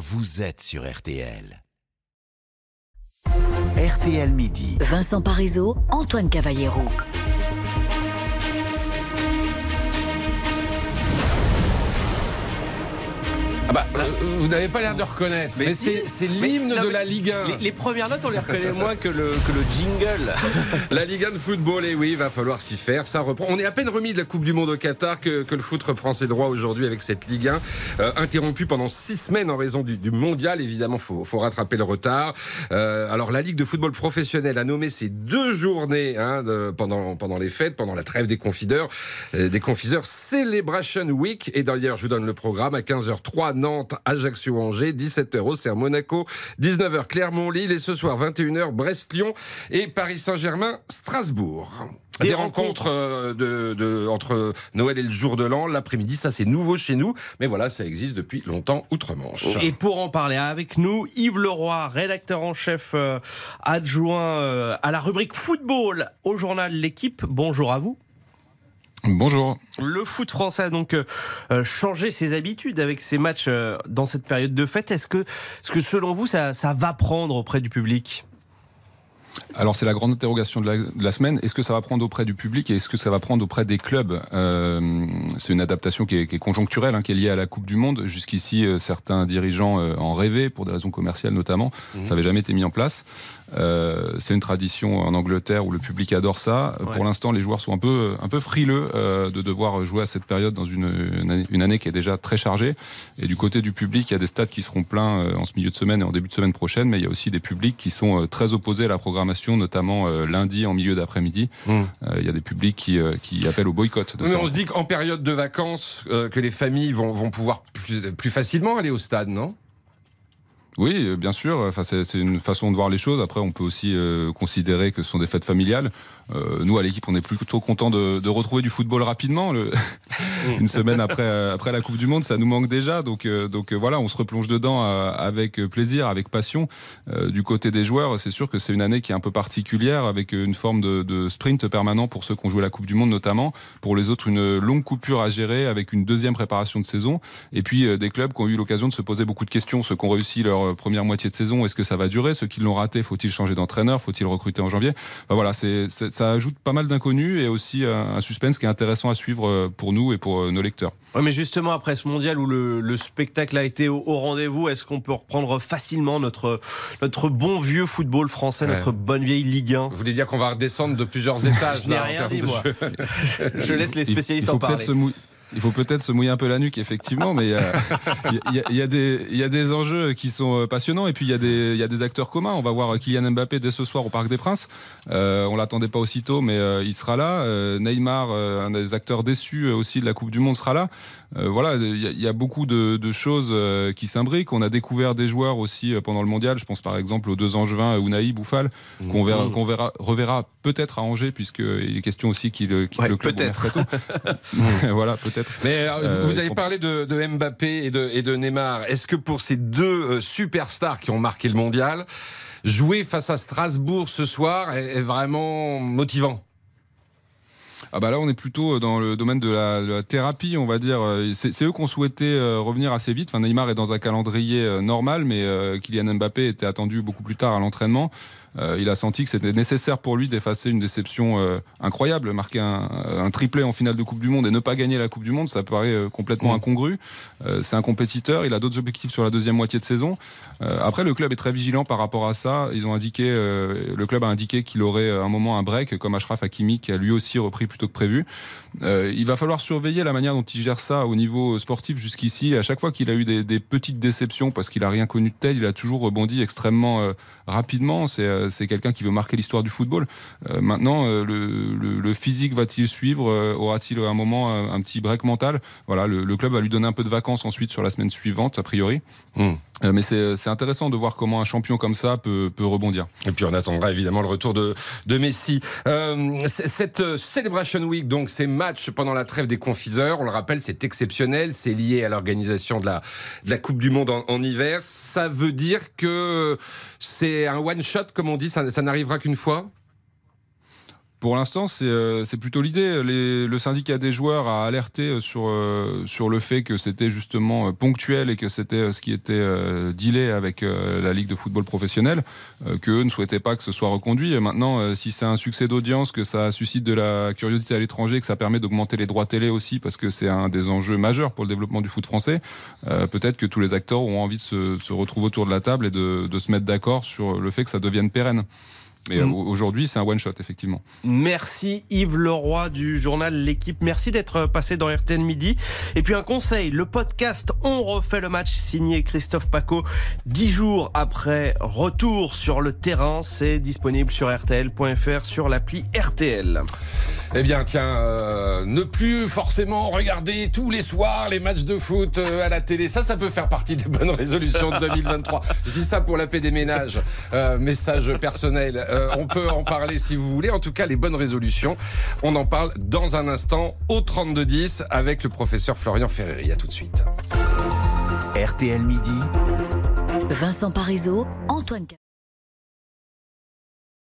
vous êtes sur RTL. RTL Midi. Vincent Parisot, Antoine Cavallero. Ah bah, vous n'avez pas l'air de reconnaître, mais, Mais c'est si. c'est Mais- l'hymne de la Ligue 1. Les, les premières notes, on les reconnaît moins que le, que le jingle. La Ligue 1 de football, et oui, il va falloir s'y faire. Ça reprend. On est à peine remis de la Coupe du Monde au Qatar que, que le foot reprend ses droits aujourd'hui avec cette Ligue 1, euh, interrompue pendant six semaines en raison du, du mondial. Évidemment, faut, faut rattraper le retard. Euh, alors, la Ligue de football professionnel a nommé ces deux journées hein, de- pendant, pendant les fêtes, pendant la trêve des confideurs, euh, des confiseurs Celebration Week. Et d'ailleurs, je vous donne le programme à 15h03 Nantes, Ajaccio-Angers, 17h Auxerre, Monaco, 19h Clermont-Lille et ce soir 21h Brest-Lyon et Paris Saint-Germain, Strasbourg. Des, Des rencontres, euh, de, de- entre Noël et le jour de l'an, l'après-midi, ça c'est nouveau chez nous, mais voilà, ça existe depuis longtemps outre-Manche. Et pour en parler avec nous, Yves Leroy, rédacteur en chef euh, adjoint euh, à la rubrique football au journal L'équipe. Bonjour à vous. Bonjour. Le foot français a donc euh, euh, changé ses habitudes avec ses matchs euh, dans cette période de fête. Est-ce que, selon vous, ça va prendre auprès du public? Alors c'est la grande interrogation de la, de la semaine. Est-ce que ça va prendre auprès du public et est-ce que ça va prendre auprès des clubs? Euh, C'est une adaptation qui est, qui est conjoncturelle, hein, qui est liée à la Coupe du Monde. Jusqu'ici, euh, certains dirigeants euh, en rêvaient, pour des raisons commerciales notamment. Ça n'avait jamais été mis en place. C'est une tradition en Angleterre où le public adore ça. Ouais. Pour l'instant, les joueurs sont un peu, un peu frileux de devoir jouer à cette période dans une, une année, une année qui est déjà très chargée. Et du côté du public, il y a des stades qui seront pleins en ce milieu de semaine et en début de semaine prochaine, mais il y a aussi des publics qui sont très opposés à la programmation, notamment euh, lundi en milieu d'après-midi. Mm. Euh, Il y a des publics qui, euh, qui appellent au boycott. De mais on se dit qu'en période de vacances, que les familles vont, vont pouvoir plus, plus facilement aller au stade, non? Oui, euh, bien sûr. Enfin, c'est c'est une façon de voir les choses. Après, on peut aussi euh, considérer que ce sont des fêtes familiales. Euh, nous, à l'équipe, on est plutôt content de, de retrouver du football rapidement. Le... une semaine après, euh, après la Coupe du Monde, ça nous manque déjà. Donc, euh, donc euh, voilà, on se replonge dedans avec plaisir, avec passion. Euh, du côté des joueurs, c'est sûr que c'est une année qui est un peu particulière, avec une forme de, de sprint permanent pour ceux qui ont joué la Coupe du Monde notamment. Pour les autres, une longue coupure à gérer avec une deuxième préparation de saison. Et puis euh, des clubs qui ont eu l'occasion de se poser beaucoup de questions. Ceux qui ont réussi leur euh, première moitié de saison, est-ce que ça va durer? Ceux qui l'ont raté, faut-il changer d'entraîneur? Faut-il recruter en janvier? Voilà, c'est, ça ajoute pas mal d'inconnus et aussi un, un suspense qui est intéressant à suivre euh, pour nous et pour euh, nos lecteurs. Mais justement, après ce mondial où le, le spectacle a été au, au rendez-vous, est-ce qu'on peut reprendre facilement notre, notre bon vieux football français, Ouais. notre bonne vieille Ligue 1 Vous voulez dire qu'on va redescendre de plusieurs étages Je là, rien termes dit, de moi. jeu? Je laisse les spécialistes il faut en parler. se Il faut peut-être se mouiller un peu la nuque, effectivement, mais euh, il y, a- il y a- des- enjeux qui sont euh, passionnants et puis il y, a des- acteurs communs. On va voir Kylian Mbappé dès ce soir au Parc des Princes. Euh, on l'attendait pas aussitôt, mais euh, il sera là. Euh, Neymar, euh, un des acteurs déçus euh, aussi de la Coupe du Monde, sera là. Euh, voilà, il y, a- il y a beaucoup de, de choses euh, qui s'imbriquent. On a découvert des joueurs aussi euh, pendant le mondial. Je pense par exemple aux deux angevins, Unai Bouffal, qu'on verra, qu'on verra, reverra peut-être à Angers, puisqu'il est question aussi qu'il quitte Ouais, le club. peut-être. voilà, peut-être. Mais euh, vous avez parlé de, de Mbappé et de, et de Neymar. Est-ce que pour ces deux euh, superstars qui ont marqué le mondial, jouer face à Strasbourg ce soir est, est vraiment motivant? Ah bah là, on est plutôt dans le domaine de la, thérapie, on va dire. Euh, C'est eux qui ont souhaité euh, revenir assez vite. Neymar est dans un calendrier euh, normal, mais euh, Kylian Mbappé était attendu beaucoup plus tard à l'entraînement. Euh, il a senti que c'était nécessaire pour lui d'effacer une déception euh, incroyable, marquer un, un triplé en finale de Coupe du Monde et ne pas gagner la Coupe du Monde, ça paraît euh, complètement Mm. incongru. C'est un compétiteur, il a d'autres objectifs sur la deuxième moitié de saison. Après, le club est très vigilant par rapport à ça. Ils ont indiqué, le club a indiqué qu'il aurait un moment un break, comme Ashraf Hakimi qui a lui aussi repris plus tôt que prévu. Il va falloir surveiller la manière dont il gère ça au niveau sportif jusqu'ici. À chaque fois qu'il a eu des, des petites déceptions parce qu'il a rien connu de tel, il a toujours rebondi extrêmement rapidement. C'est c'est quelqu'un qui veut marquer l'histoire du football. Euh, maintenant, euh, le, physique va-t-il suivre Euh, Aura-t-il un moment euh, un petit break mental? Voilà, le, le club va lui donner un peu de vacances ensuite sur la semaine suivante, a priori. Hmm. Euh, mais c'est c'est intéressant de voir comment un champion comme ça peut, peut rebondir. Et puis on attendra évidemment le retour de, de Messi. Euh, cette euh, Celebration Week, donc ces matchs pendant la trêve des confiseurs, on le rappelle, c'est exceptionnel, c'est lié à l'organisation de la, de la Coupe du Monde en, hiver. Ça veut dire que c'est un one-shot, comme on dit, ça n'arrivera qu'une fois? Pour l'instant, c'est euh, plutôt l'idée. Le syndicat des joueurs a alerté euh, sur, euh, sur le fait que c'était justement ponctuel et que c'était ce qui était dealé avec la Ligue de football professionnel, euh, qu'eux ne souhaitaient pas que ce soit reconduit. Et maintenant, si c'est un succès d'audience, que ça suscite de la curiosité à l'étranger, que ça permet d'augmenter les droits télé aussi, parce que c'est un des enjeux majeurs pour le développement du foot français, peut-être que tous les acteurs auront envie de se, se retrouver autour de la table et de, de se mettre d'accord sur le fait que ça devienne pérenne. Mais euh, Mm. aujourd'hui, c'est un one-shot, effectivement. Merci Yves Leroy du journal L'équipe. Merci d'être passé dans RTL Midi. Et puis un conseil, le podcast On refait le match signé Christophe Paco. Dix jours après retour sur le terrain, c'est disponible sur RTL.fr sur l'appli RTL. Eh bien, tiens, euh, ne plus forcément regarder tous les soirs les matchs de foot euh, à la télé. Ça, ça peut faire partie des bonnes résolutions de 2023. Je dis ça pour la paix des ménages. Euh, message personnel. Euh, on peut en parler si vous voulez. En tout cas, les bonnes résolutions, on en parle dans un instant au 3210 avec le professeur Florian Ferreri. À tout de suite. RTL Midi. Vincent Parisot, Antoine.